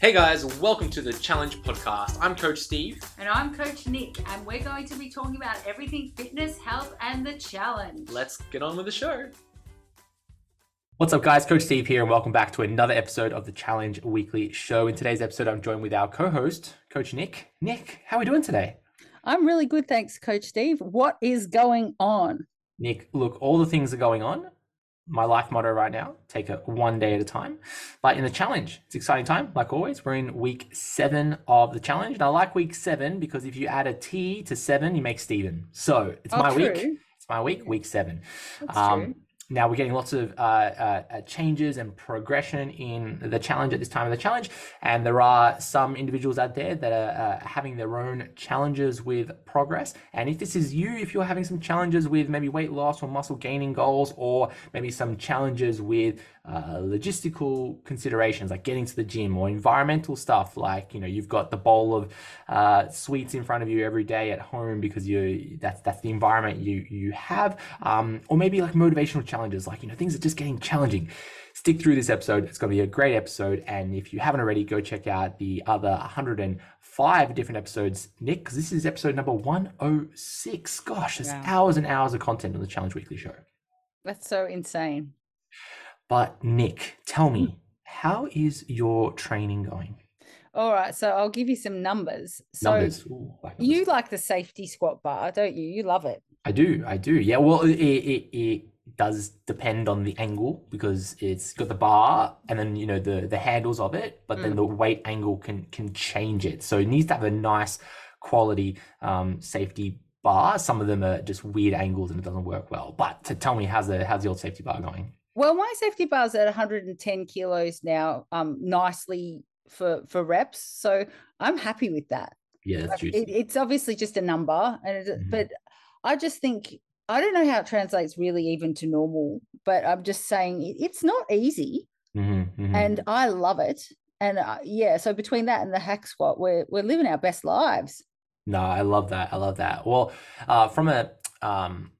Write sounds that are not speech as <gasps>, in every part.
Hey guys, welcome to the Challenge Podcast. I'm Coach Steve. And I'm Coach Nick, and we're going to be talking about everything fitness, health, and the challenge. Let's get on with the show. What's up, guys? Coach Steve here, and welcome back to another episode of the Challenge Weekly Show. In today's episode, I'm joined with our co host, Coach Nick. Nick, how are we doing today? I'm really good, thanks, Coach Steve. What is going on? Nick, look, all the things are going on my life motto right now take it one day at a time. But in the challenge it's exciting time like always. We're in week seven of the challenge. And i like week seven because if you add a t to seven you make steven. So it's Oh, my true. week it's my week week seven. That's Um, true. Now we're getting lots of uh, uh, uh, changes and progression in the challenge at this time of the challenge, and there are some individuals out there that are uh, having their own challenges with progress. And if this is you, if you're having some challenges with maybe weight loss or muscle gaining goals, or maybe some challenges with uh, logistical considerations like getting to the gym or environmental stuff, like you know you've got the bowl of uh, sweets in front of you every day at home because you that's that's the environment you you have, um, or maybe like motivational challenges, like you know things are just getting challenging. Stick through this episode; it's going to be a great episode. And if you haven't already, go check out the other 105 different episodes, Nick, because this is episode number 106. Gosh, there's Wow. hours and hours of content on the Challenge Weekly show. That's so insane. But Nick, tell me, how is your training going? All right, so I'll give you some numbers. So Numbers. Ooh, like numbers. you like the safety squat bar, don't you? You love it. I do, I do. Yeah, well, it, it, it does depend on the angle because it's got the bar and then you know the the handles of it, but then the weight angle can can change it. So it needs to have a nice quality um, safety bar. Some of them are just weird angles and it doesn't work well. But to tell me, how's the how's the old safety bar going? Well, my safety bar's at 110 kilos now, um, nicely for for reps. So I'm happy with that. Yeah, Like, it, it's obviously just a number and it, Mhm. but i just think i don't know how it translates really even to normal but i'm just saying it, it's not easy Mhm, mhm. and i love it and uh, yeah so between that and the hack squat we're we're living our best lives No, I love that. I love that. Well, uh, from a um,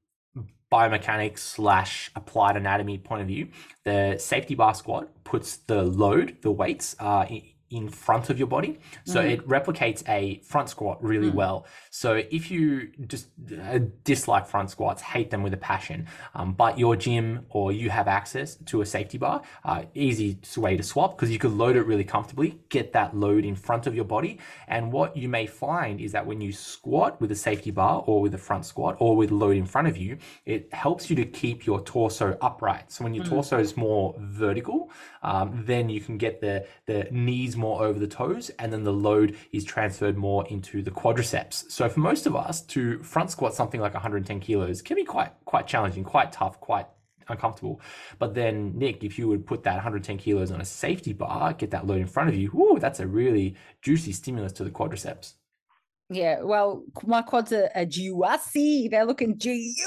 biomechanics slash applied anatomy point of view, the safety bar squat puts the load, the weights, uh, in, front of your body. So Mhm. it replicates a front squat really Mm. well. So if you just uh, dislike front squats, hate them with a passion, um, but your gym or you have access to a safety bar, uh, easy way to swap because you could load it really comfortably, get that load in front of your body. And what you may find is that when you squat with a safety bar or with a front squat or with load in front of you, it helps you to keep your torso upright. So when your Mm. torso is more vertical, um, then you can get the, the knees more over the toes and then the load is transferred more into the quadriceps. So for most of us to front squat something like 110 kilos can be quite quite challenging, quite tough, quite uncomfortable. But then Nick, if you would put that 110 kilos on a safety bar, get that load in front of you, whoo, that's a really juicy stimulus to the quadriceps. Yeah well my quads are, are juicy they're looking juicy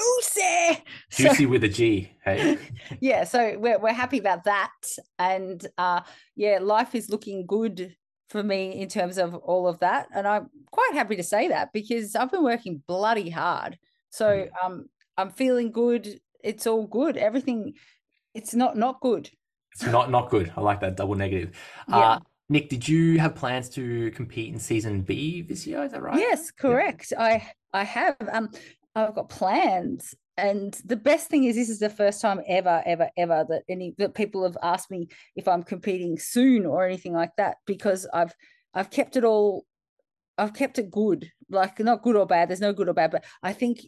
So- Juicy with a G. Hey. <laughs> yeah so we're, we're happy about that and uh yeah life is looking good for me in terms of all of that and i'm quite happy to say that because i've been working bloody hard so um i'm feeling good it's all good everything it's not not good It's not not good. I like that double negative. Yeah. Uh, Nick, did you have plans to compete in season B this year? Is that right? yes correct i i have um i've got plans and the best thing is this is the first time ever ever ever that any that people have asked me if i'm competing soon or anything like that because i've i've kept it all i've kept it good like not good or bad there's no good or bad but i think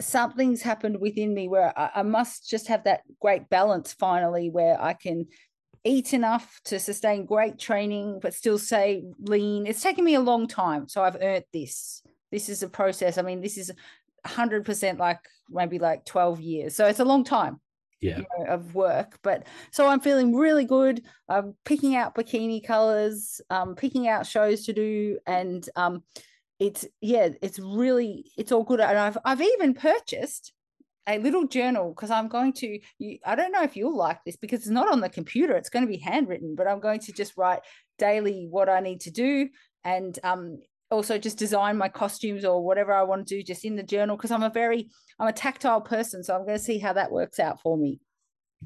something's happened within me where I, I must just have that great balance finally where i can eat enough to sustain great training but still stay lean. It's taken me a long time so i've earned this. This is a process. I mean this is 100% like maybe like 12 years. So it's a long time Yeah. you know, of work but so i'm feeling really good. I'm picking out bikini colors um picking out shows to do and um it's yeah it's really it's all good. And i've i've even purchased a little journal because i'm going to you, i don't know if you'll like this because it's not on the computer it's going to be handwritten but i'm going to just write daily what i need to do and um also just design my costumes or whatever i want to do just in the journal because i'm a very i'm a tactile person so i'm going to see how that works out for me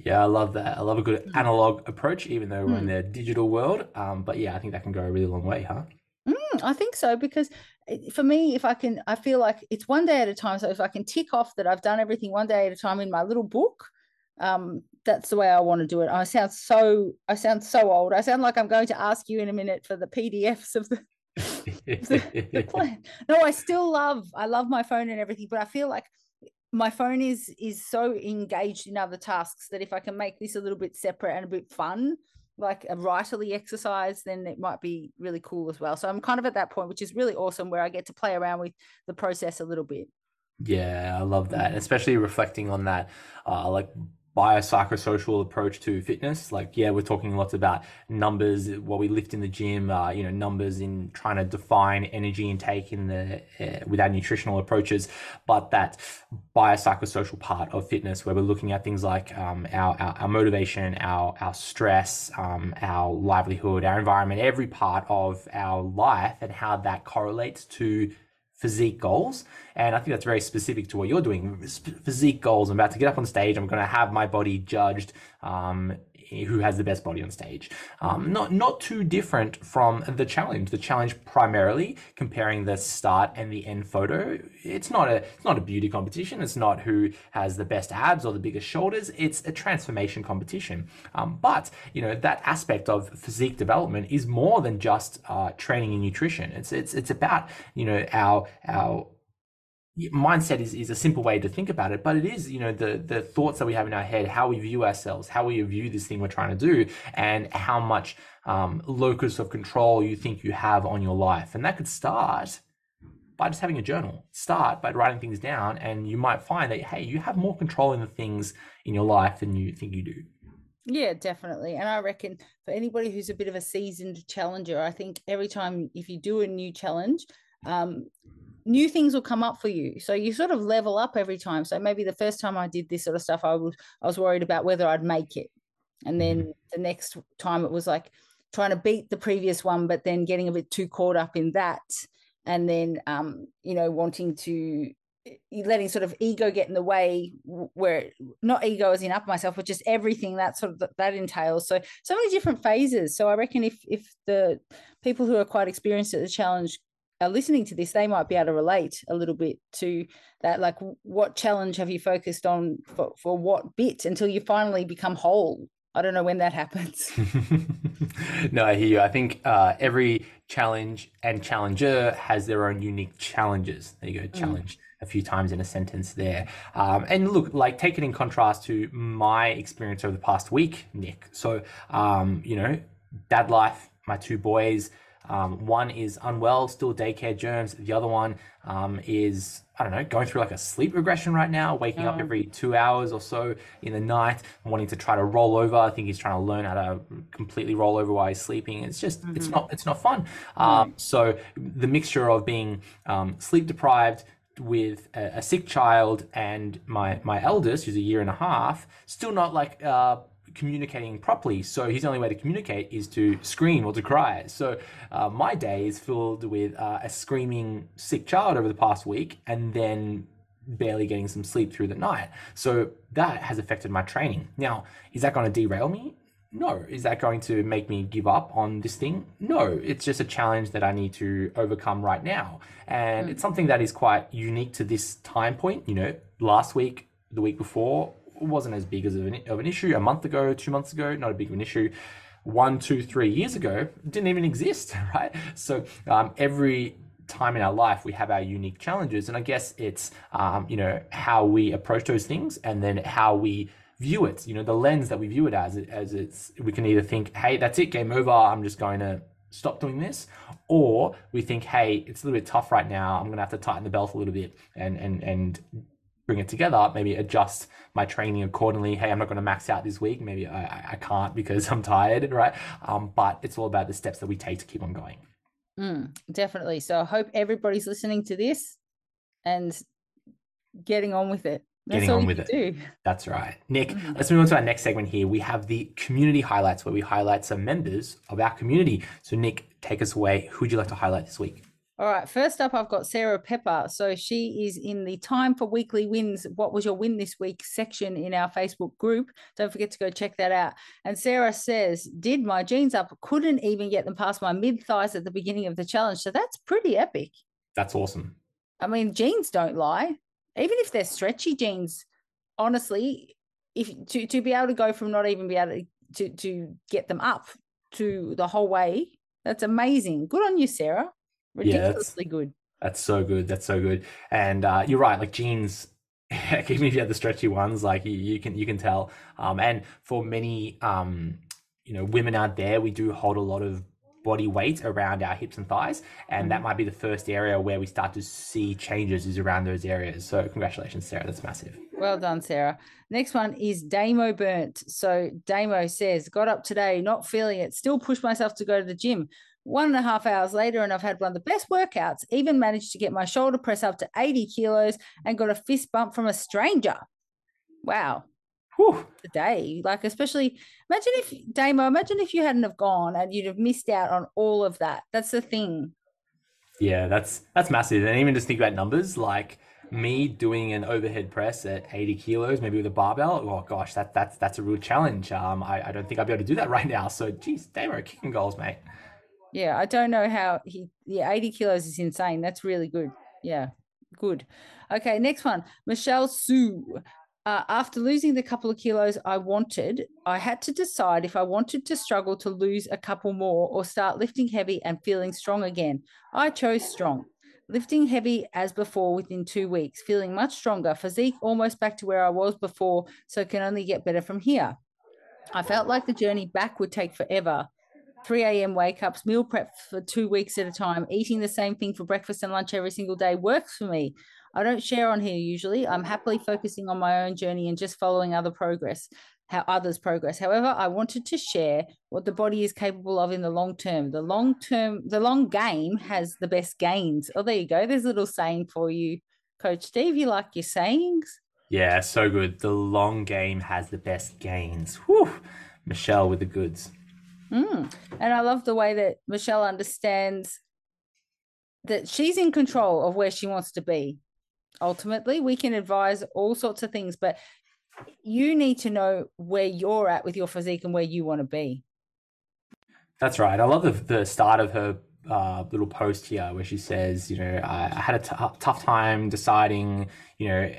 Yeah, I love that. I love a good Mm. analog approach, even though we're in Mm. the digital world. Um, but yeah, I think that can go a really long way, huh? Mm, I think so because for me, if I can, I feel like it's one day at a time. So if I can tick off that I've done everything one day at a time in my little book, um, that's the way I want to do it. I sound so, I sound so old. I sound like I'm going to ask you in a minute for the PDFs of the the, the <laughs> plan. No, I still love, I love my phone and everything, but I feel like my phone is is so engaged in other tasks that if I can make this a little bit separate and a bit fun, like a writerly exercise, then it might be really cool as well. So I'm kind of at that point, which is really awesome, where I get to play around with the process a little bit. Yeah, I love that, especially reflecting on that, uh, like biopsychosocial approach to fitness. Like, yeah, we're talking lots about numbers, what we lift in the gym, uh, you know, numbers in trying to define energy intake in the uh, with our nutritional approaches, but that biopsychosocial part of fitness, where we're looking at things like um, our, our our motivation, our our stress, um, our livelihood, our environment, every part of our life, and how that correlates to physique goals. And I think that's very specific to what you're doing. Physique goals. I'm about to get up on stage. I'm going to have my body judged. Um, who has the best body on stage? Um, not not too different from the challenge. The challenge primarily comparing the start and the end photo. It's not a it's not a beauty competition. It's not who has the best abs or the biggest shoulders. It's a transformation competition. Um, but you know that aspect of physique development is more than just uh, training and nutrition. It's it's it's about you know our our mindset is, is a simple way to think about it but it is you know the the thoughts that we have in our head how we view ourselves how we view this thing we're trying to do and how much um, locus of control you think you have on your life. And that could start by just having a journal. Start by writing things down and you might find that hey you have more control in the things in your life than you think you do. Yeah, definitely. And I reckon for anybody who's a bit of a seasoned challenger, I think every time if you do a new challenge, um, new things will come up for you. So you sort of level up every time. So maybe the first time I did this sort of stuff, I was I was worried about whether I'd make it. And then the next time it was like trying to beat the previous one, but then getting a bit too caught up in that. And then um, you know, wanting to eh, letting sort of ego get in the way where not ego as in up myself but just everything that sort of that, that entails so so many different phases so i reckon if if the people who are quite experienced at the challenge are listening to this they might be able to relate a little bit to that like what challenge have you focused on for, for what bit until you finally become whole i don't know when that happens <laughs> no, I hear you. I think uh, every challenge and challenger has their own unique challenges. There you go, challenge a few times in a sentence there. Um, and look, like take it in contrast to my experience over the past week, Nick. So, um, you know, dad life, my two boys. Um, one is unwell, still daycare germs. The other one um, is, I don't know, going through like a sleep regression right now, waking up Oh. every two hours or so in the night, wanting to try to roll over. I think he's trying to learn how to completely roll over while he's sleeping. It's just, it's not, it's not fun. Um, so the mixture of being um, sleep deprived, with a, a sick child and my my eldest who's a year and a half still not like uh communicating properly so his only way to communicate is to scream or to cry so uh, my day is filled with uh, a screaming sick child over the past week and then barely getting some sleep through the night so that has affected my training now is that going to derail me no. Is that going to make me give up on this thing? No. It's just a challenge that I need to overcome right now. And it's something that is quite unique to this time point. You know, last week, the week before, wasn't as big as of an, of an issue. A month ago, two months ago, not a big of an issue. One, two, three years ago, didn't even exist, <laughs> right? So um, every time in our life we have our unique challenges and i guess it's um, you know how we approach those things and then how we view it you know the lens that we view it as as it's we can either think hey that's it game over i'm just going to stop doing this or we think hey it's a little bit tough right now i'm going to have to tighten the belt a little bit and and and bring it together maybe adjust my training accordingly hey i'm not going to max out this week maybe i, I- can't because <laughs> i'm tired right um, but it's all about the steps that we take to keep on going Mm, definitely. So I hope everybody's listening to this and getting on with it. That's Getting on with it. Do. That's right. Nick, Mhm. let's move on to our next segment here. We have the community highlights where we highlight some members of our community. So, Nick, take us away. Who would you like to highlight this week? All right. First up, I've got Sarah Pepper. So she is in the Time for Weekly Wins. What was your win this week section in our Facebook group? Don't forget to go check that out. And Sarah says, Did my jeans up, couldn't even get them past my mid thighs at the beginning of the challenge. So that's pretty epic. That's awesome. I mean, jeans don't lie. Even if they're stretchy jeans, honestly, if to, to be able to go from not even be able to, to, to get them up to the whole way, that's amazing. Good on you, Sarah ridiculously yeah, good. That's so good. That's so good. And uh, you're right. Like jeans, even if you have the stretchy ones, like you, you can you can tell. Um, and for many um, you know women out there, we do hold a lot of body weight around our hips and thighs and that mm-hmm. might be the first area where we start to see changes is around those areas so congratulations sarah that's massive well done sarah next one is damo burnt so damo says got up today not feeling it still pushed myself to go to the gym one and a half hours later, and I've had one of the best workouts, even managed to get my shoulder press up to 80 kilos and got a fist bump from a stranger. Wow. Whew. day. Like, especially imagine if Damo, imagine if you hadn't have gone and you'd have missed out on all of that. That's the thing. Yeah, that's that's massive. And even just think about numbers, like me doing an overhead press at 80 kilos, maybe with a barbell. Oh gosh, that that's that's a real challenge. Um, I, I don't think I'll be able to do that <laughs> right now. So geez, Damo, kicking goals, mate. Yeah, I don't know how he. Yeah, eighty kilos is insane. That's really good. Yeah, good. Okay, next one, Michelle Sue. Uh, after losing the couple of kilos I wanted, I had to decide if I wanted to struggle to lose a couple more or start lifting heavy and feeling strong again. I chose strong. Lifting heavy as before within two weeks, feeling much stronger, physique almost back to where I was before, so can only get better from here. I felt like the journey back would take forever, 3 a.m. wake ups, meal prep for two weeks at a time, eating the same thing for breakfast and lunch every single day works for me. I don't share on here usually. I'm happily focusing on my own journey and just following other progress, how others progress. However, I wanted to share what the body is capable of in the long term. The long term, the long game has the best gains. Oh, there you go. There's a little saying for you, Coach Steve. You like your sayings? Yeah, so good. The long game has the best gains. Whew. Michelle with the goods. Mm. And I love the way that Michelle understands that she's in control of where she wants to be. Ultimately, we can advise all sorts of things, but you need to know where you're at with your physique and where you want to be. That's right. I love the, the start of her uh, little post here where she says, you know, I, I had a t- tough time deciding, you know,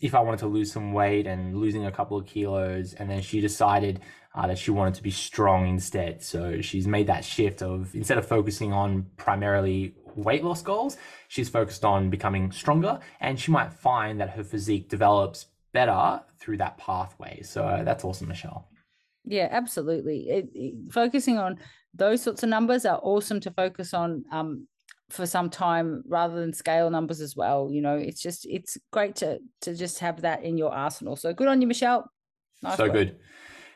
if I wanted to lose some weight and losing a couple of kilos. And then she decided uh, that she wanted to be strong instead. So she's made that shift of instead of focusing on primarily weight loss goals, she's focused on becoming stronger. And she might find that her physique develops better through that pathway. So that's awesome, Michelle. Yeah, absolutely. It, it, focusing on those sorts of numbers are awesome to focus on um, for some time rather than scale numbers as well. You know, it's just it's great to to just have that in your arsenal. So good on you, Michelle. Nice so work. good.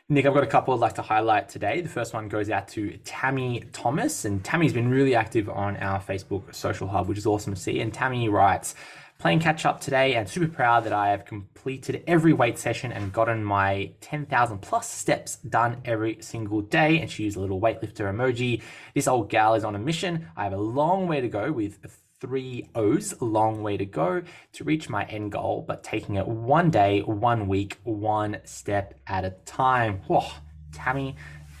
Nick, I've got a couple I'd like to highlight today. The first one goes out to Tammy Thomas, and Tammy's been really active on our Facebook social hub, which is awesome to see. And Tammy writes, playing catch up today and super proud that I have completed every weight session and gotten my 10,000 plus steps done every single day. And she used a little weightlifter emoji. This old gal is on a mission. I have a long way to go with three O's, long way to go to reach my end goal, but taking it one day, one week, one step at a time. Whoa, Tammy,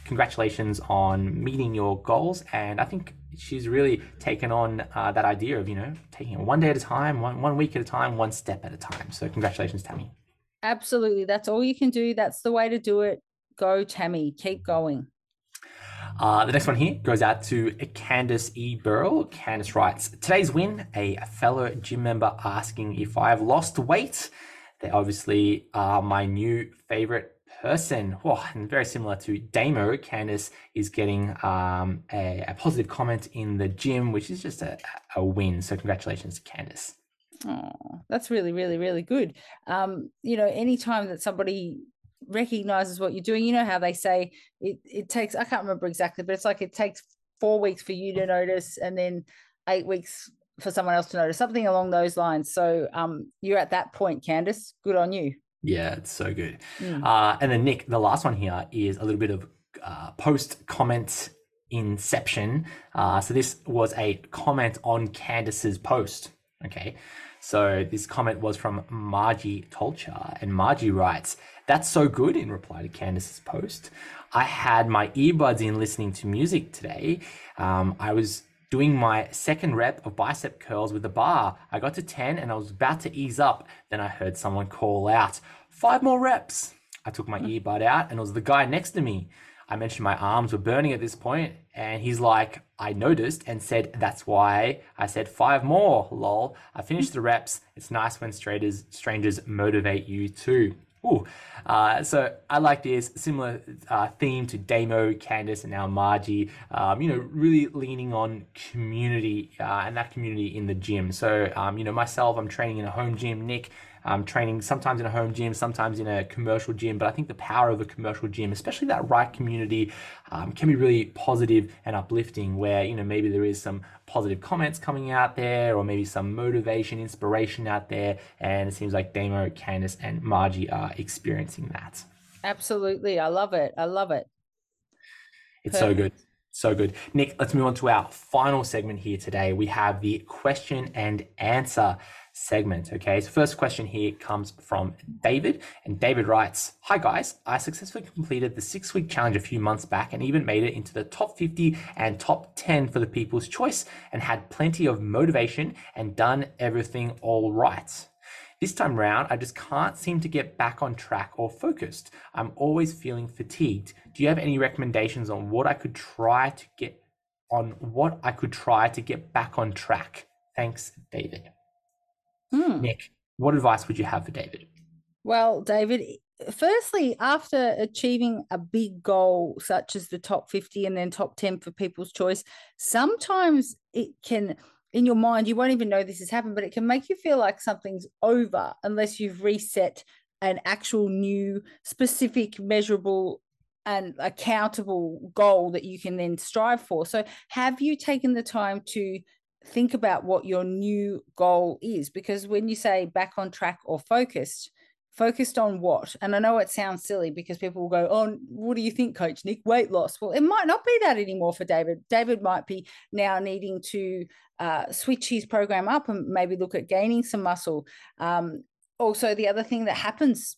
congratulations on meeting your goals. And I think she's really taken on uh, that idea of, you know, taking it one day at a time, one, one week at a time, one step at a time. So congratulations, Tammy. Absolutely. That's all you can do. That's the way to do it. Go, Tammy. Keep going. Uh, the next one here goes out to Candice E. Burrell. Candice writes Today's win, a fellow gym member asking if I've lost weight. They obviously are my new favorite person. Oh, and very similar to Damo, Candice is getting um, a, a, positive comment in the gym, which is just a, a win. So, congratulations to Candice. Oh, that's really, really, really good. Um, you know, anytime that somebody recognizes what you're doing. You know how they say it, it takes, I can't remember exactly, but it's like it takes four weeks for you to notice and then eight weeks for someone else to notice, something along those lines. So um, you're at that point, Candice. Good on you. Yeah, it's so good. Mm. Uh, and then Nick, the last one here is a little bit of uh, post comment inception. Uh, so this was a comment on Candace's post. Okay. So this comment was from Margie Tolcher, and Margie writes, That's so good in reply to Candace's post. I had my earbuds in listening to music today. Um, I was doing my second rep of bicep curls with the bar. I got to 10 and I was about to ease up. Then I heard someone call out, Five more reps. I took my earbud out and it was the guy next to me. I mentioned my arms were burning at this point, and he's like, I noticed and said, That's why I said five more, lol. I finished the reps. It's nice when strangers, strangers motivate you too. Ooh. Uh, so I like this similar uh, theme to Damo, Candace, and now Margie. Um, you know, really leaning on community uh, and that community in the gym. So, um, you know, myself, I'm training in a home gym. Nick, um, training sometimes in a home gym, sometimes in a commercial gym. But I think the power of a commercial gym, especially that right community, um, can be really positive and uplifting. Where you know maybe there is some positive comments coming out there, or maybe some motivation, inspiration out there, and it seems like Damo, Candace, and Margie are experiencing that. Absolutely, I love it. I love it. It's Perfect. so good. So good. Nick, let's move on to our final segment here today. We have the question and answer segment. Okay, so first question here comes from David, and David writes Hi guys, I successfully completed the six week challenge a few months back and even made it into the top 50 and top 10 for the people's choice and had plenty of motivation and done everything all right. This time round, I just can't seem to get back on track or focused. I'm always feeling fatigued. Do you have any recommendations on what I could try to get on what I could try to get back on track? Thanks, David. Hmm. Nick, what advice would you have for David? Well, David, firstly, after achieving a big goal such as the top 50 and then top 10 for people's choice, sometimes it can, in your mind, you won't even know this has happened, but it can make you feel like something's over unless you've reset an actual new, specific, measurable and accountable goal that you can then strive for. So, have you taken the time to think about what your new goal is because when you say back on track or focused focused on what? And i know it sounds silly because people will go oh what do you think coach? Nick weight loss? Well it might not be that anymore for david. David might be now needing to uh, switch his program up and maybe look at gaining some muscle. Um, also the other thing that happens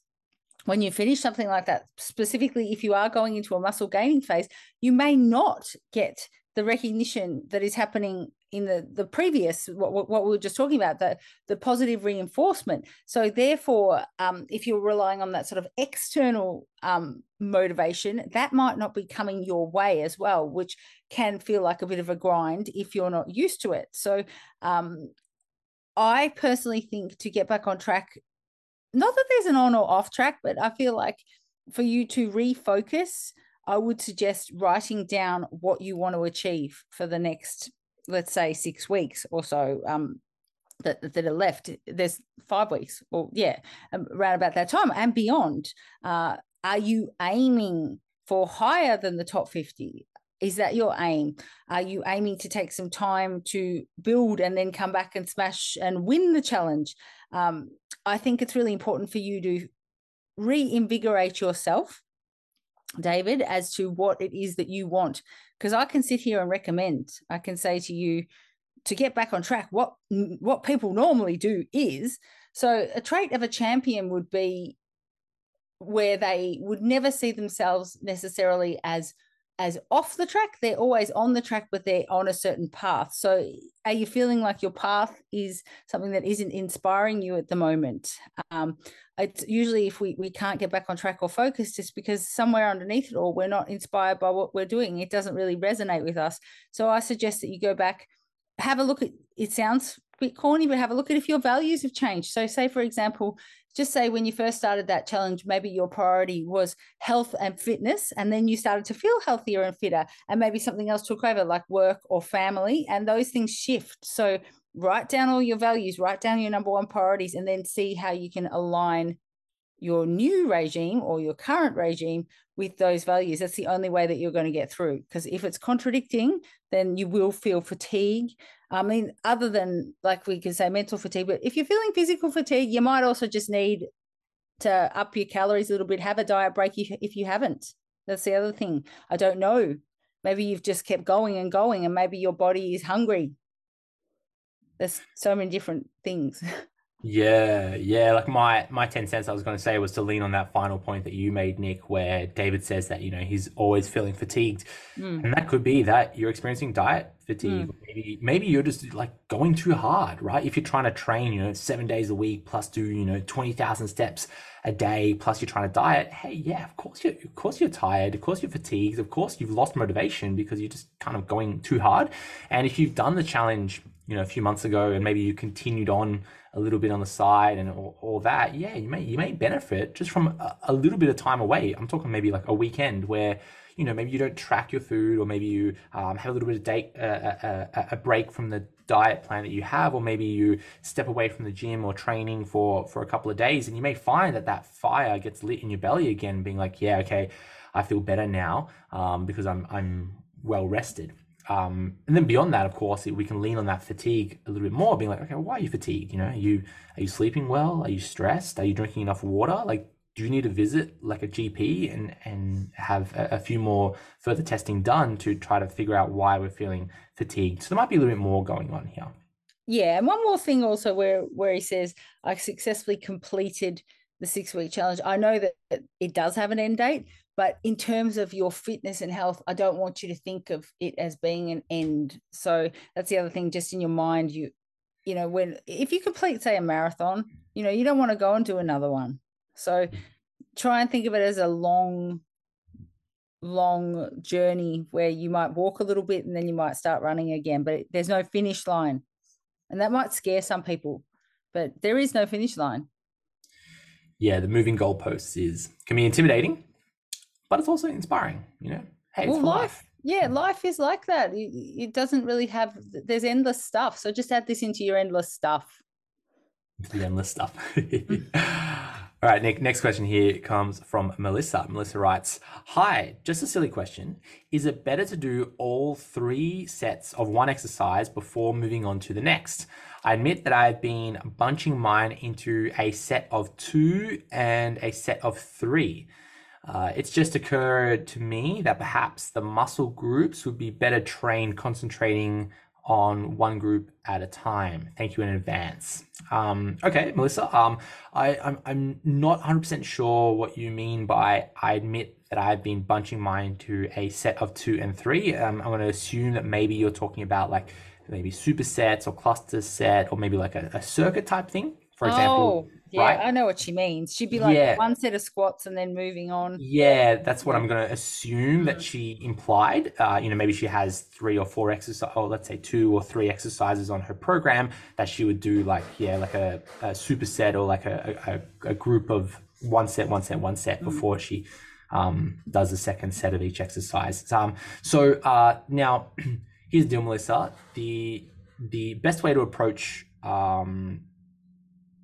when you finish something like that specifically if you are going into a muscle gaining phase you may not get the recognition that is happening in the the previous what, what we were just talking about the the positive reinforcement. So therefore um, if you're relying on that sort of external um, motivation that might not be coming your way as well which can feel like a bit of a grind if you're not used to it. So um, i personally think to get back on track not that there's an on or off track but i feel like for you to refocus I would suggest writing down what you want to achieve for the next let's say six weeks or so um, that that are left. There's five weeks, or yeah, um, around about that time and beyond. Uh, are you aiming for higher than the top fifty? Is that your aim? Are you aiming to take some time to build and then come back and smash and win the challenge? Um, I think it's really important for you to reinvigorate yourself David, as to what it is that you want. Because I can sit here and recommend, I can say to you to get back on track, what what people normally do is so a trait of a champion would be where they would never see themselves necessarily as as off the track they're always on the track but they're on a certain path. So are you feeling like your path is something that isn't inspiring you at the moment? Um, it's usually if we, we can't get back on track or focus just because somewhere underneath it all we're not inspired by what we're doing. It doesn't really resonate with us. So i suggest that you go back have a look at it sounds bit corny but have a look at if your values have changed so say for example just say when you first started that challenge, maybe your priority was health and fitness, and then you started to feel healthier and fitter, and maybe something else took over, like work or family, and those things shift. So write down all your values, write down your number one priorities, and then see how you can align your new regime or your current regime with those values. That's the only way that you're going to get through. Because if it's contradicting, then you will feel fatigue. I mean, other than like we can say mental fatigue, but if you're feeling physical fatigue, you might also just need to up your calories a little bit, have a diet break if, you haven't. That's the other thing. I don't know maybe you've just kept going and going and maybe your body is hungry there's so many different things <laughs> Yeah, yeah. Like my my 10 cents I was going to say was to lean on that final point that you made, Nick, where David says that, you know, he's always feeling fatigued. Mm. And that could be that you're experiencing diet fatigue. Mm. Maybe maybe you're just like going too hard, right? If you're trying to train, you know, seven days a week plus do, you know, 20,000 steps a day, plus you're trying to diet, hey, yeah, of course you're of course you're tired, of course you're fatigued, of course you've lost motivation because you're just kind of going too hard. And if you've done the challenge, you know, a few months ago and maybe you continued on a little bit on the side and all, all that, yeah, you may you may benefit just from a, a, little bit of time away. I'm talking maybe like a weekend where you know maybe you don't track your food, or maybe you um, have a little bit of date, uh, a, a, a break from the diet plan that you have, or maybe you step away from the gym or training for for a couple of days, and you may find that that fire gets lit in your belly again, being like, yeah, okay, I feel better now um, because I'm I'm well rested. Um, and then beyond that, of course, we can lean on that fatigue a little bit more, being like, okay, why are you fatigued? You know, are you are you sleeping well? Are you stressed? Are you drinking enough water? Like, do you need to visit like a GP and and have a, a few more further testing done to try to figure out why we're feeling fatigued? So there might be a little bit more going on here. Yeah, and one more thing also where where he says I successfully completed the six week challenge. I know that it does have an end date, but in terms of your fitness and health i don't want you to think of it as being an end. So that's the other thing just in your mind you you know when if you complete say a marathon you know you don't want to go and do another one. So try and think of it as a long long journey where you might walk a little bit and then you might start running again but there's no finish line. And that might scare some people but there is no finish line. Yeah the moving goalposts is can be intimidating but it's also inspiring. You know, hey, well, life, life. Yeah, life is like that. It, it doesn't really have. There's endless stuff. So just add this into your endless stuff. The endless stuff. <laughs> All right, Nick, next question here comes from Melissa. Melissa writes Hi, just a silly question. Is it better to do all three sets of one exercise before moving on to the next? I admit that I've been bunching mine into a set of two and a set of three. Uh, it's just occurred to me that perhaps the muscle groups would be better trained concentrating on one group at a time. Thank you in advance. Um, okay, Melissa, um, I, I'm, I'm not 100% sure what you mean by I admit that I've been bunching mine to a set of two and three. Um, I'm going to assume that maybe you're talking about like maybe supersets or cluster set or maybe like a, a circuit type thing. For example, oh, yeah, right? I know what she means. She'd be like yeah. one set of squats and then moving on. Yeah, that's what I'm going to assume that mm. she implied. Uh, you know, maybe she has three or four exercises, or let's say two or three exercises on her program that she would do, like yeah, like a, a superset or like a, a, a, group of one set, one set, one set mm. before she um, does the second set of each exercise. Um, so uh, now, <clears throat> here's the deal, Melissa. The the best way to approach um,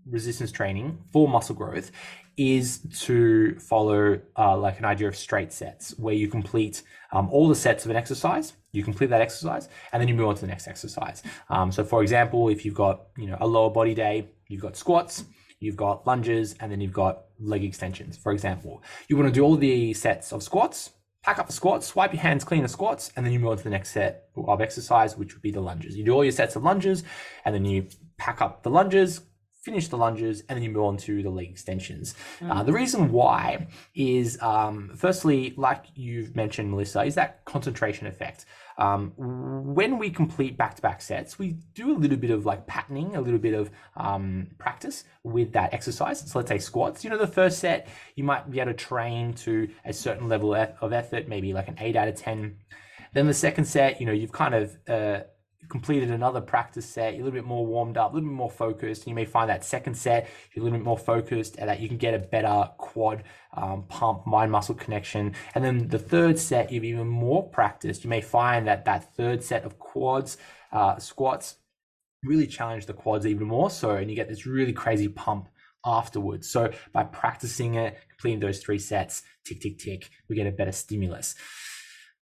resistance training for muscle growth is to follow uh, like an idea of straight sets where you complete um, all the sets of an exercise. You complete that exercise and then you move on to the next exercise. Um, so for example if you've got you know a lower body day you've got squats you've got lunges and then you've got leg extensions for example. You want to do all the sets of squats pack up the squats wipe your hands clean the squats and then you move on to the next set of exercise which would be the lunges. You do all your sets of lunges and then you pack up the lunges finish the lunges, and then you move on to the leg extensions. Mm. Uh, the reason why is, um, firstly, like you've mentioned, Melissa, is that concentration effect. Um, when we complete back-to-back sets, we do a little bit of like patterning, a little bit of um, practice with that exercise. So let's say squats. You know, the first set you might be able to train to a certain level of effort, maybe like an eight out of ten. Then the second set, you know, you've kind of uh, completed another practice set, you're a little bit more warmed up, a little bit more focused. You may find that second set, you're a little bit more focused and that you can get a better quad um, pump, mind muscle connection. And then the third set, you've even more practiced. You may find that that third set of quads, uh, squats, really challenge the quads even more so, and you get this really crazy pump afterwards. So by practicing it, completing those three sets, tick, tick, tick, we get a better stimulus.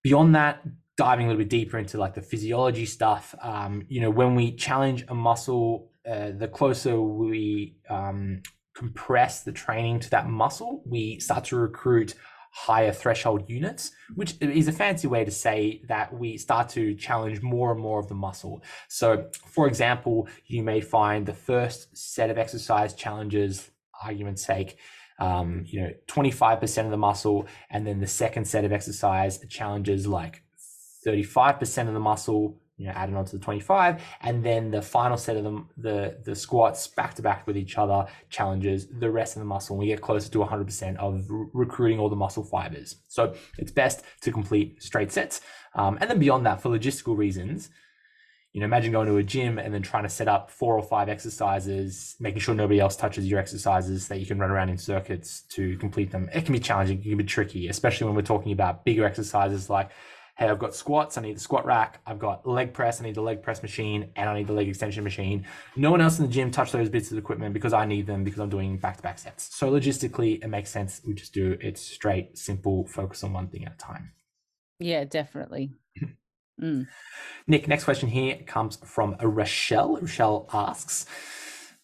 Beyond that, diving a little bit deeper into like the physiology stuff, um, you know, when we challenge a muscle, uh, the closer we um, compress the training to that muscle, we start to recruit higher threshold units, which is a fancy way to say that we start to challenge more and more of the muscle. So, for example, you may find the first set of exercise challenges, argument's sake, um, you know, 25% of the muscle, and then the second set of exercise challenges like 35% of the muscle, you know, added on to the 25, and then the final set of them, the the squats back to back with each other challenges the rest of the muscle, and we get closer to 100% of re- recruiting all the muscle fibers. So it's best to complete straight sets, um, and then beyond that, for logistical reasons, you know, imagine going to a gym and then trying to set up four or five exercises, making sure nobody else touches your exercises that you can run around in circuits to complete them. It can be challenging, it can be tricky, especially when we're talking about bigger exercises like hey, I've got squats, I need the squat rack, I've got leg press, I need the leg press machine, and I need the leg extension machine. No one else in the gym touch those bits of equipment because I need them because I'm doing back to back sets. So logistically, it makes sense. We just do it straight, simple, focus on one thing at a time. Yeah, definitely. <clears throat> Mm. Nick, next question here comes from Rochelle. Rochelle asks,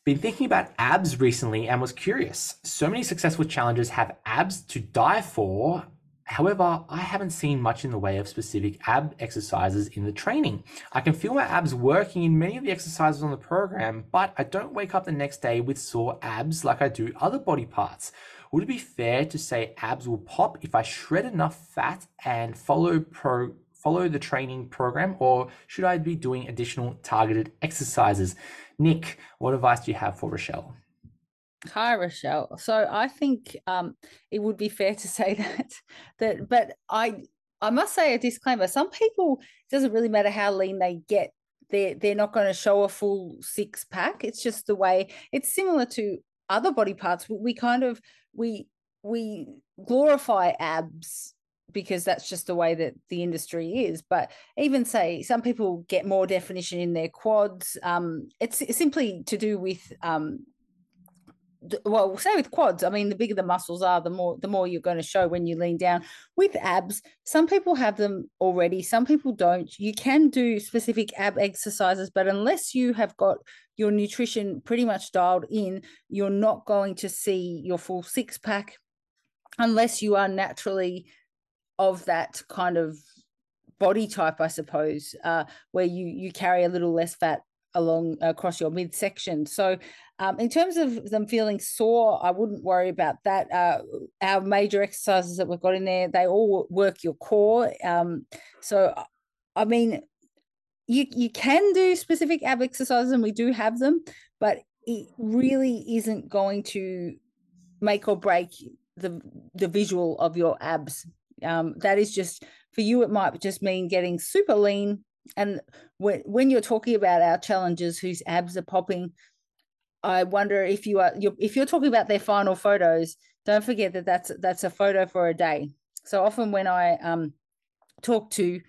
been thinking about abs recently and was curious. So many successful challengers have abs to die for. However, I haven't seen much in the way of specific ab exercises in the training. I can feel my abs working in many of the exercises on the program, but I don't wake up the next day with sore abs like I do other body parts. Would it be fair to say abs will pop if I shred enough fat and follow pro follow the training program, or should I be doing additional targeted exercises? Nick, what advice do you have for Rochelle? Hi, Rochelle. So I think um, it would be fair to <laughs> say that that, but I I must say a disclaimer. Some people it doesn't really matter how lean they get. They're they're not going to show a full six pack. It's just the way. It's similar to other body parts. We kind of we we glorify abs because that's just the way that the industry is. But even say some people get more definition in their quads. Um, it's, it's simply to do with um, well say with quads i mean the bigger the muscles are the more the more you're going to show when you lean down. With abs some people have them already some people don't. You can do specific ab exercises but unless you have got your nutrition pretty much dialed in you're not going to see your full six pack unless you are naturally of that kind of body type, I suppose, uh, where you you carry a little less fat along across your midsection. So, um, in terms of them feeling sore, I wouldn't worry about that. Uh, our major exercises that we've got in there, they all work your core. Um, so, I mean, you you can do specific ab exercises, and we do have them, but it really isn't going to make or break the the visual of your abs um, that is just for you, it might just mean getting super lean. And when, when you're talking about our challengers whose abs are popping, I wonder if you are you're, if you're talking about their final photos, don't forget that that's that's a photo for a day. So often when I um, talk to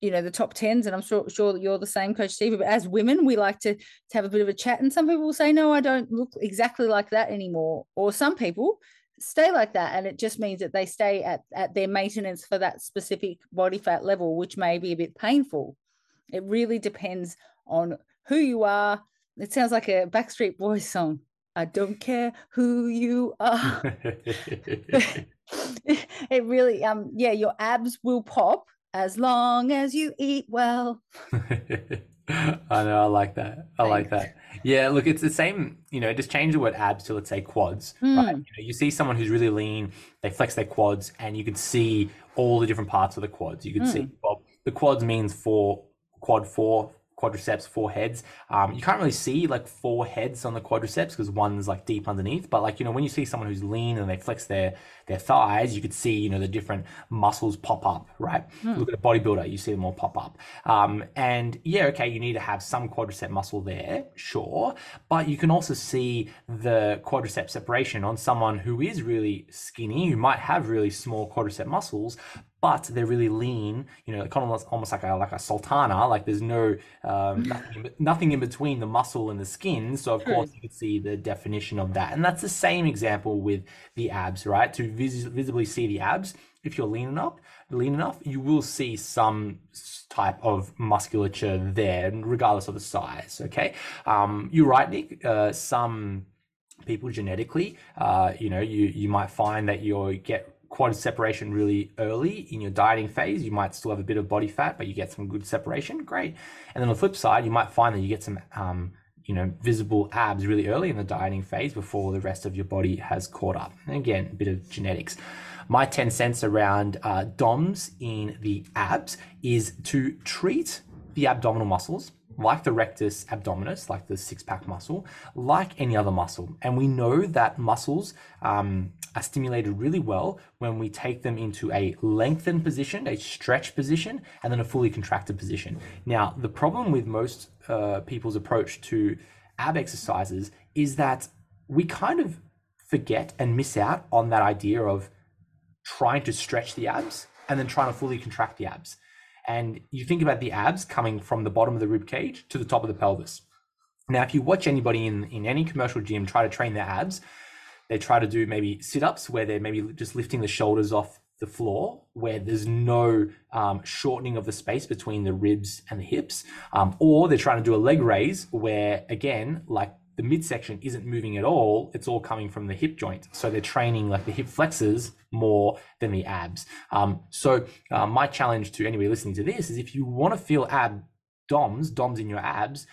you know the top tens, and I'm sure sure that you're the same, Coach Steve. But as women, we like to, to have a bit of a chat, and some people will say, "No, I don't look exactly like that anymore," or some people stay like that and it just means that they stay at, at their maintenance for that specific body fat level which may be a bit painful. It really depends on who you are. It sounds like a backstreet boys song. I don't care who you are. <laughs> <laughs> It really um yeah your abs will pop as long as you eat well <laughs> I know, I like that. I Thanks. like that. Yeah, look, it's the same, you know, just change the word abs to let's say quads. Mm. Right? You, know, you see someone who's really lean, they flex their quads, and you can see all the different parts of the quads. You can mm. see well, the quads means for quad four, quadriceps, four heads. Um, you can't really see like four heads on the quadriceps because one's like deep underneath. But like you know, when you see someone who's lean and they flex their their thighs, you could see you know the different muscles pop up. Right. Hmm. Look at a bodybuilder, you see them all pop up. Um, and yeah, okay, you need to have some quadricep muscle there, sure, but you can also see the quadricep separation on someone who is really skinny, who might have really small quadricep muscles, but they're really lean. You know, kind of almost like a like a sultana. Like there's no um, nothing, nothing in between the muscle and the skin. So of course you can see the definition of that. And that's the same example with the abs, right? To vis- visibly see the abs, if you're lean enough, lean enough, you will see some type of musculature there, regardless of the size. Okay, um, you're right, Nick. Uh, some people genetically, uh, you know, you you might find that you get quad separation really early in your dieting phase, you might still have a bit of body fat, but you get some good separation. Great. And then on the flip side, you might find that you get some, um, you know, visible abs really early in the dieting phase before the rest of your body has caught up. And again, a bit of genetics. My 10 cents around uh, DOMs in the abs is to treat the abdominal muscles like the rectus abdominis, like the six pack muscle, like any other muscle. And we know that muscles um, are stimulated really well when we take them into a lengthened position, a stretch position, and then a fully contracted position. Now, the problem with most uh, people's approach to ab exercises is that we kind of forget and miss out on that idea of trying to stretch the abs and then trying to fully contract the abs. And you think about the abs coming from the bottom of the rib cage to the top of the pelvis. Now, if you watch anybody in, in any commercial gym try to train their abs, they try to do maybe sit ups where they're maybe just lifting the shoulders off the floor, where there's no um, shortening of the space between the ribs and the hips. Um, or they're trying to do a leg raise where, again, like the midsection isn't moving at all. It's all coming from the hip joint. So they're training like the hip flexors more than the abs. Um, so uh, my challenge to anybody listening to this is if you want to feel ab DOMs, DOMs in your abs,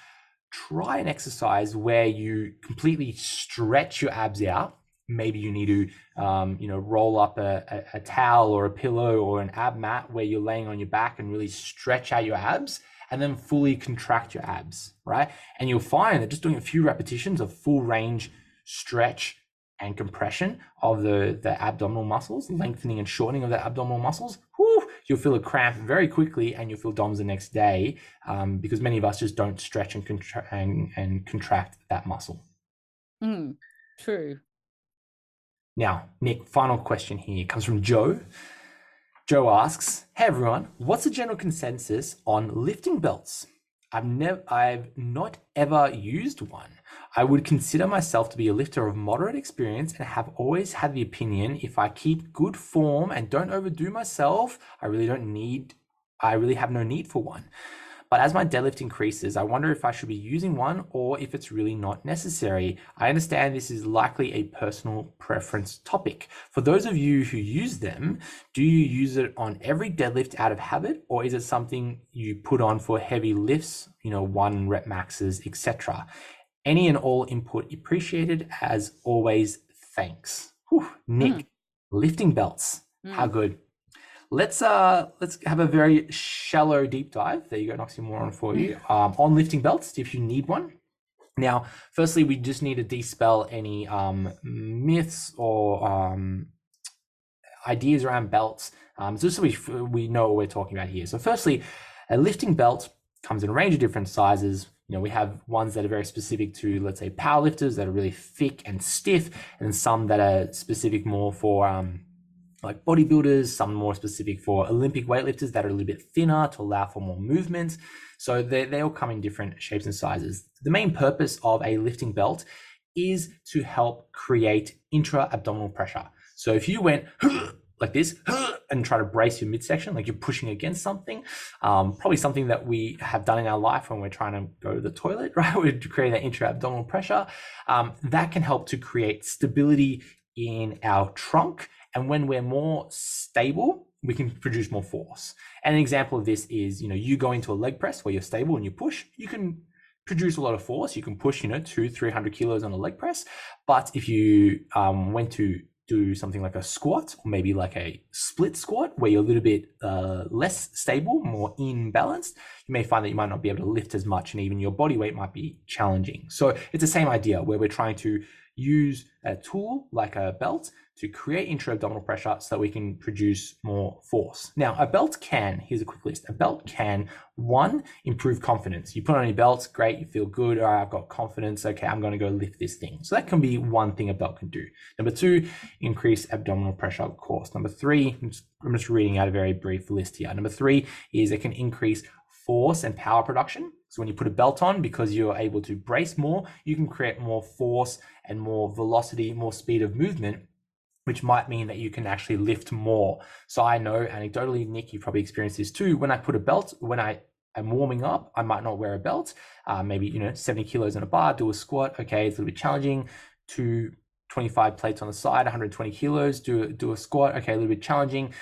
try an exercise where you completely stretch your abs out. Maybe you need to, um, you know, roll up a, a, a towel or a pillow or an ab mat where you're laying on your back and really stretch out your abs and then fully contract your abs, right? And you'll find that just doing a few repetitions of full range stretch and compression of the, the abdominal muscles, lengthening and shortening of the abdominal muscles, whew, you'll feel a cramp very quickly and you'll feel DOMS the next day um, because many of us just don't stretch and, contra- and, and contract that muscle. Mm, true. Now, Nick, final question here comes from Joe. Joe asks, "Hey everyone, what's the general consensus on lifting belts? I've never, I've not ever used one. I would consider myself to be a lifter of moderate experience and have always had the opinion if I keep good form and don't overdo myself, I really don't need, I really have no need for one. But as my deadlift increases, I wonder if I should be using one or if it's really not necessary. I understand this is likely a personal preference topic. For those of you who use them, do you use it on every deadlift out of habit or is it something you put on for heavy lifts, you know, one rep maxes, etc.? Any and all input appreciated as always. Thanks. Whew, Nick, mm. lifting belts. Mm. How good. Let's uh let's have a very shallow deep dive. There you go, an oxymoron for you. Um, on lifting belts, if you need one. Now, firstly, we just need to dispel any um, myths or um, ideas around belts. Um, just so we we know what we're talking about here. So, firstly, a lifting belt comes in a range of different sizes. You know, we have ones that are very specific to, let's say, powerlifters that are really thick and stiff, and some that are specific more for um, like bodybuilders, some more specific for Olympic weightlifters that are a little bit thinner to allow for more movement. So they, they all come in different shapes and sizes. The main purpose of a lifting belt is to help create intra abdominal pressure. So if you went <gasps> like this <gasps> and try to brace your midsection, like you're pushing against something, um, probably something that we have done in our life when we're trying to go to the toilet, <laughs> right? We're creating that intra abdominal pressure. Um, that can help to create stability in our trunk and when we're more stable, we can produce more force. And an example of this is, you know, you go into a leg press where you're stable and you push, you can produce a lot of force. You can push, you know, two, 300 kilos on a leg press. But if you um, went to do something like a squat or maybe like a split squat where you're a little bit uh, less stable, more imbalanced, you may find that you might not be able to lift as much and even your body weight might be challenging. So it's the same idea where we're trying to use a tool like a belt to create intra-abdominal pressure so that we can produce more force. Now, a belt can, here's a quick list, a belt can, one, improve confidence. You put on your belt, great, you feel good, all right, I've got confidence, okay, I'm gonna go lift this thing. So that can be one thing a belt can do. Number two, increase abdominal pressure, of course. Number three, I'm just, I'm just reading out a very brief list here. Number three is it can increase force and power production. So when you put a belt on, because you're able to brace more, you can create more force and more velocity, more speed of movement which might mean that you can actually lift more. So I know anecdotally, Nick, you probably experienced this too. When I put a belt, when I am warming up, I might not wear a belt. Uh, maybe you know, 70 kilos on a bar, do a squat. Okay, it's a little bit challenging to 25 plates on the side, 120 kilos, do do a squat. Okay, a little bit challenging.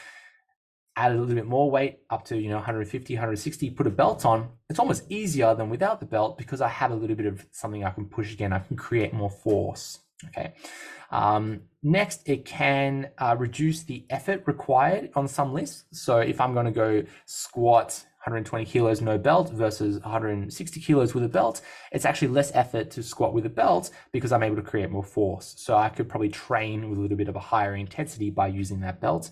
Add a little bit more weight up to you know 150, 160. Put a belt on. It's almost easier than without the belt because I have a little bit of something I can push again. I can create more force. Okay. Um, next, it can uh, reduce the effort required on some lists. So if I'm going to go squat 120 kilos no belt versus 160 kilos with a belt, it's actually less effort to squat with a belt because I'm able to create more force. So I could probably train with a little bit of a higher intensity by using that belt.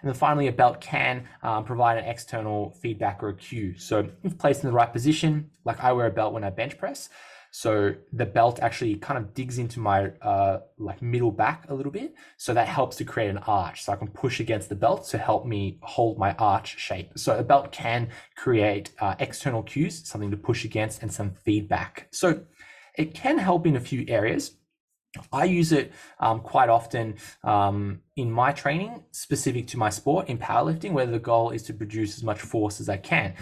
And then finally, a belt can um, provide an external feedback or a cue. So if placed in the right position, like I wear a belt when I bench press, so the belt actually kind of digs into my uh, like middle back a little bit. So that helps to create an arch. So I can push against the belt to help me hold my arch shape. So a belt can create uh, external cues, something to push against and some feedback. So it can help in a few areas. I use it um, quite often um, in my training specific to my sport in powerlifting, where the goal is to produce as much force as I can.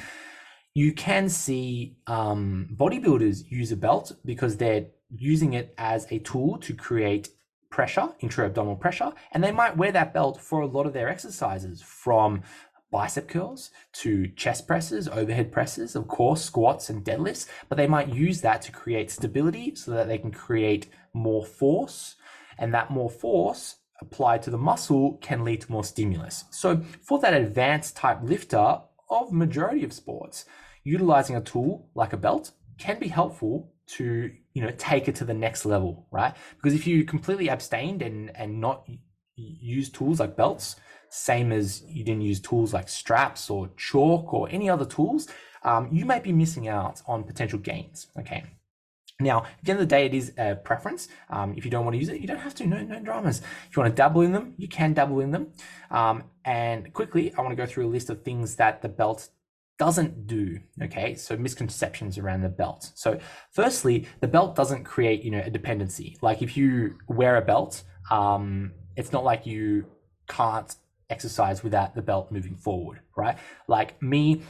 You can see um, bodybuilders use a belt because they're using it as a tool to create pressure, intra-abdominal pressure, and they might wear that belt for a lot of their exercises from bicep curls to chest presses, overhead presses, of course, squats and deadlifts, but they might use that to create stability so that they can create more force, and that more force applied to the muscle can lead to more stimulus. So for that advanced type lifter of majority of sports, utilizing a tool like a belt can be helpful to you know take it to the next level right because if you completely abstained and and not use tools like belts same as you didn't use tools like straps or chalk or any other tools um, you might be missing out on potential gains okay now, at the end of the day, it is a preference. Um, if you don't want to use it, you don't have to. No, no dramas. If you want to dabble in them, you can dabble in them. Um, and quickly, I want to go through a list of things that the belt doesn't do okay so misconceptions around the belt so firstly the belt doesn't create you know a dependency like if you wear a belt um it's not like you can't exercise without the belt moving forward, right? Like me,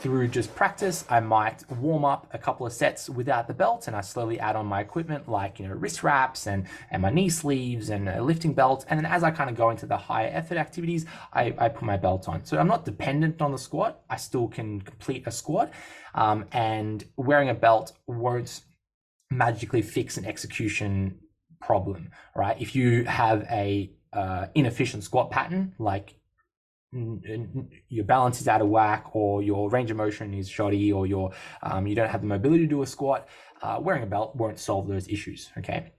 through just practice, I might warm up a couple of sets without the belt and I slowly add on my equipment like, you know, wrist wraps and, and my knee sleeves and a lifting belt. And then as I kind of go into the higher effort activities, I, I put my belt on. So I'm not dependent on the squat. I still can complete a squat. Um, and wearing a belt won't magically fix an execution problem, right? If you have a uh, inefficient squat pattern, like your balance is out of whack, or your range of motion is shoddy, or your um, you don't have the mobility to do a squat, uh, wearing a belt won't solve those issues. Okay,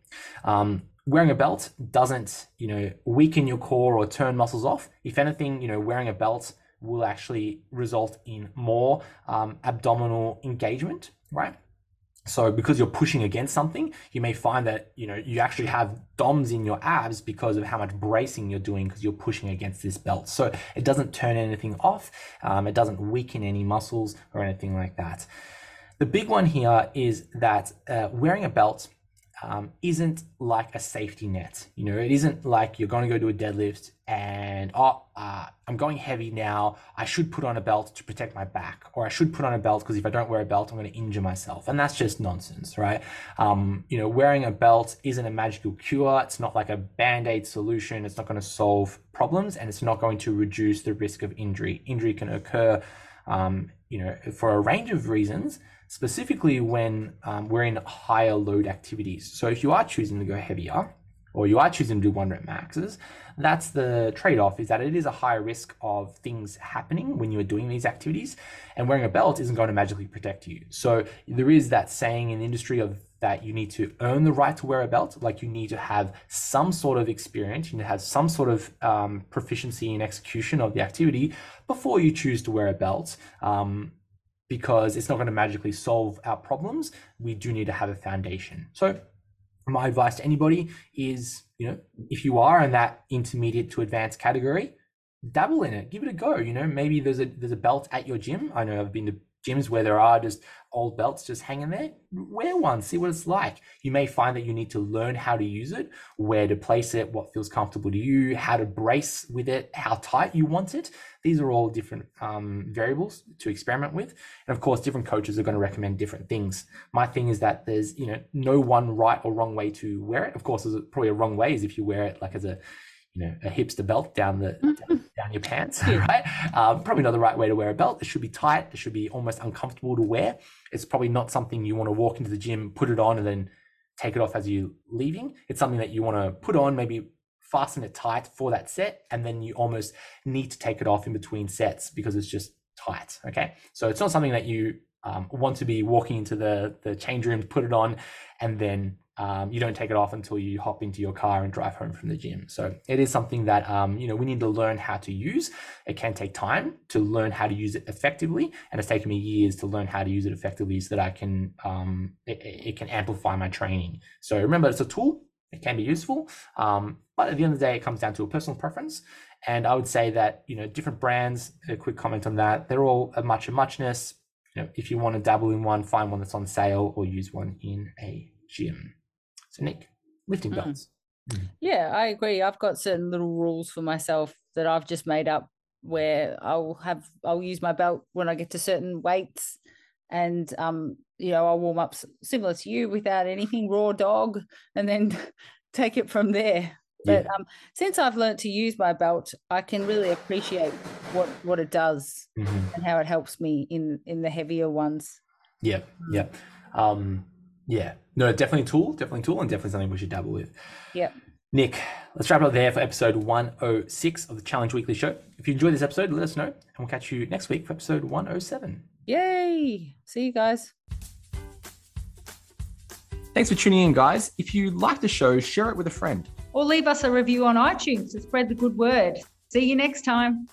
um, wearing a belt doesn't you know weaken your core or turn muscles off. If anything, you know wearing a belt will actually result in more um, abdominal engagement, right? So because you're pushing against something, you may find that you know you actually have DOMs in your abs because of how much bracing you're doing because you're pushing against this belt. So it doesn't turn anything off. Um, it doesn't weaken any muscles or anything like that. The big one here is that uh, wearing a belt um, isn't like a safety net. You know, it isn't like you're going to go do a deadlift and oh, uh, I'm going heavy now. I should put on a belt to protect my back, or I should put on a belt because if I don't wear a belt, I'm going to injure myself. And that's just nonsense, right? Um, you know, wearing a belt isn't a magical cure. It's not like a band aid solution. It's not going to solve problems, and it's not going to reduce the risk of injury. Injury can occur, um, you know, for a range of reasons specifically when um, we're in higher load activities. So if you are choosing to go heavier, or you are choosing to do one rep maxes, that's the trade-off is that it is a higher risk of things happening when you are doing these activities and wearing a belt isn't going to magically protect you. So there is that saying in the industry of that you need to earn the right to wear a belt, like you need to have some sort of experience, you need to have some sort of um, proficiency in execution of the activity before you choose to wear a belt. Um, because it's not going to magically solve our problems. We do need to have a foundation. So my advice to anybody is, you know, if you are in that intermediate to advanced category, dabble in it, give it a go. You know, maybe there's a there's a belt at your gym. I know I've been to gyms where there are just old belts just hanging there, wear one, see what it's like. You may find that you need to learn how to use it, where to place it, what feels comfortable to you, how to brace with it, how tight you want it. These are all different um, variables to experiment with. And of course, different coaches are going to recommend different things. My thing is that there's, you know, no one right or wrong way to wear it. Of course, there's probably a wrong way is if you wear it like as a you know a hipster belt down the <laughs> down, down your pants <laughs> right um, probably not the right way to wear a belt it should be tight it should be almost uncomfortable to wear it's probably not something you want to walk into the gym put it on and then take it off as you're leaving it's something that you want to put on maybe fasten it tight for that set and then you almost need to take it off in between sets because it's just tight okay so it's not something that you um, want to be walking into the the change room put it on and then um, you don't take it off until you hop into your car and drive home from the gym. So it is something that um, you know we need to learn how to use. It can take time to learn how to use it effectively, and it's taken me years to learn how to use it effectively so that I can um, it, it, can amplify my training. So remember, it's a tool. It can be useful, um, but at the end of the day, it comes down to a personal preference. And I would say that you know different brands. A quick comment on that. They're all a much a muchness. You know, if you want to dabble in one, find one that's on sale or use one in a gym. So Nick, lifting mm-hmm. belts. Mm. Yeah, I agree. I've got certain little rules for myself that I've just made up where I'll have I'll use my belt when I get to certain weights and um you know I'll warm up similar to you without anything raw dog and then <laughs> take it from there. But yeah. um since I've learned to use my belt, I can really appreciate what what it does mm-hmm. and how it helps me in in the heavier ones. Yeah, yeah. Um yeah, no, definitely a tool, definitely a tool, and definitely something we should dabble with. Yeah. Nick, let's wrap it up there for episode 106 of the Challenge Weekly Show. If you enjoyed this episode, let us know, and we'll catch you next week for episode 107. Yay! See you guys. Thanks for tuning in, guys. If you like the show, share it with a friend. Or leave us a review on iTunes to spread the good word. See you next time.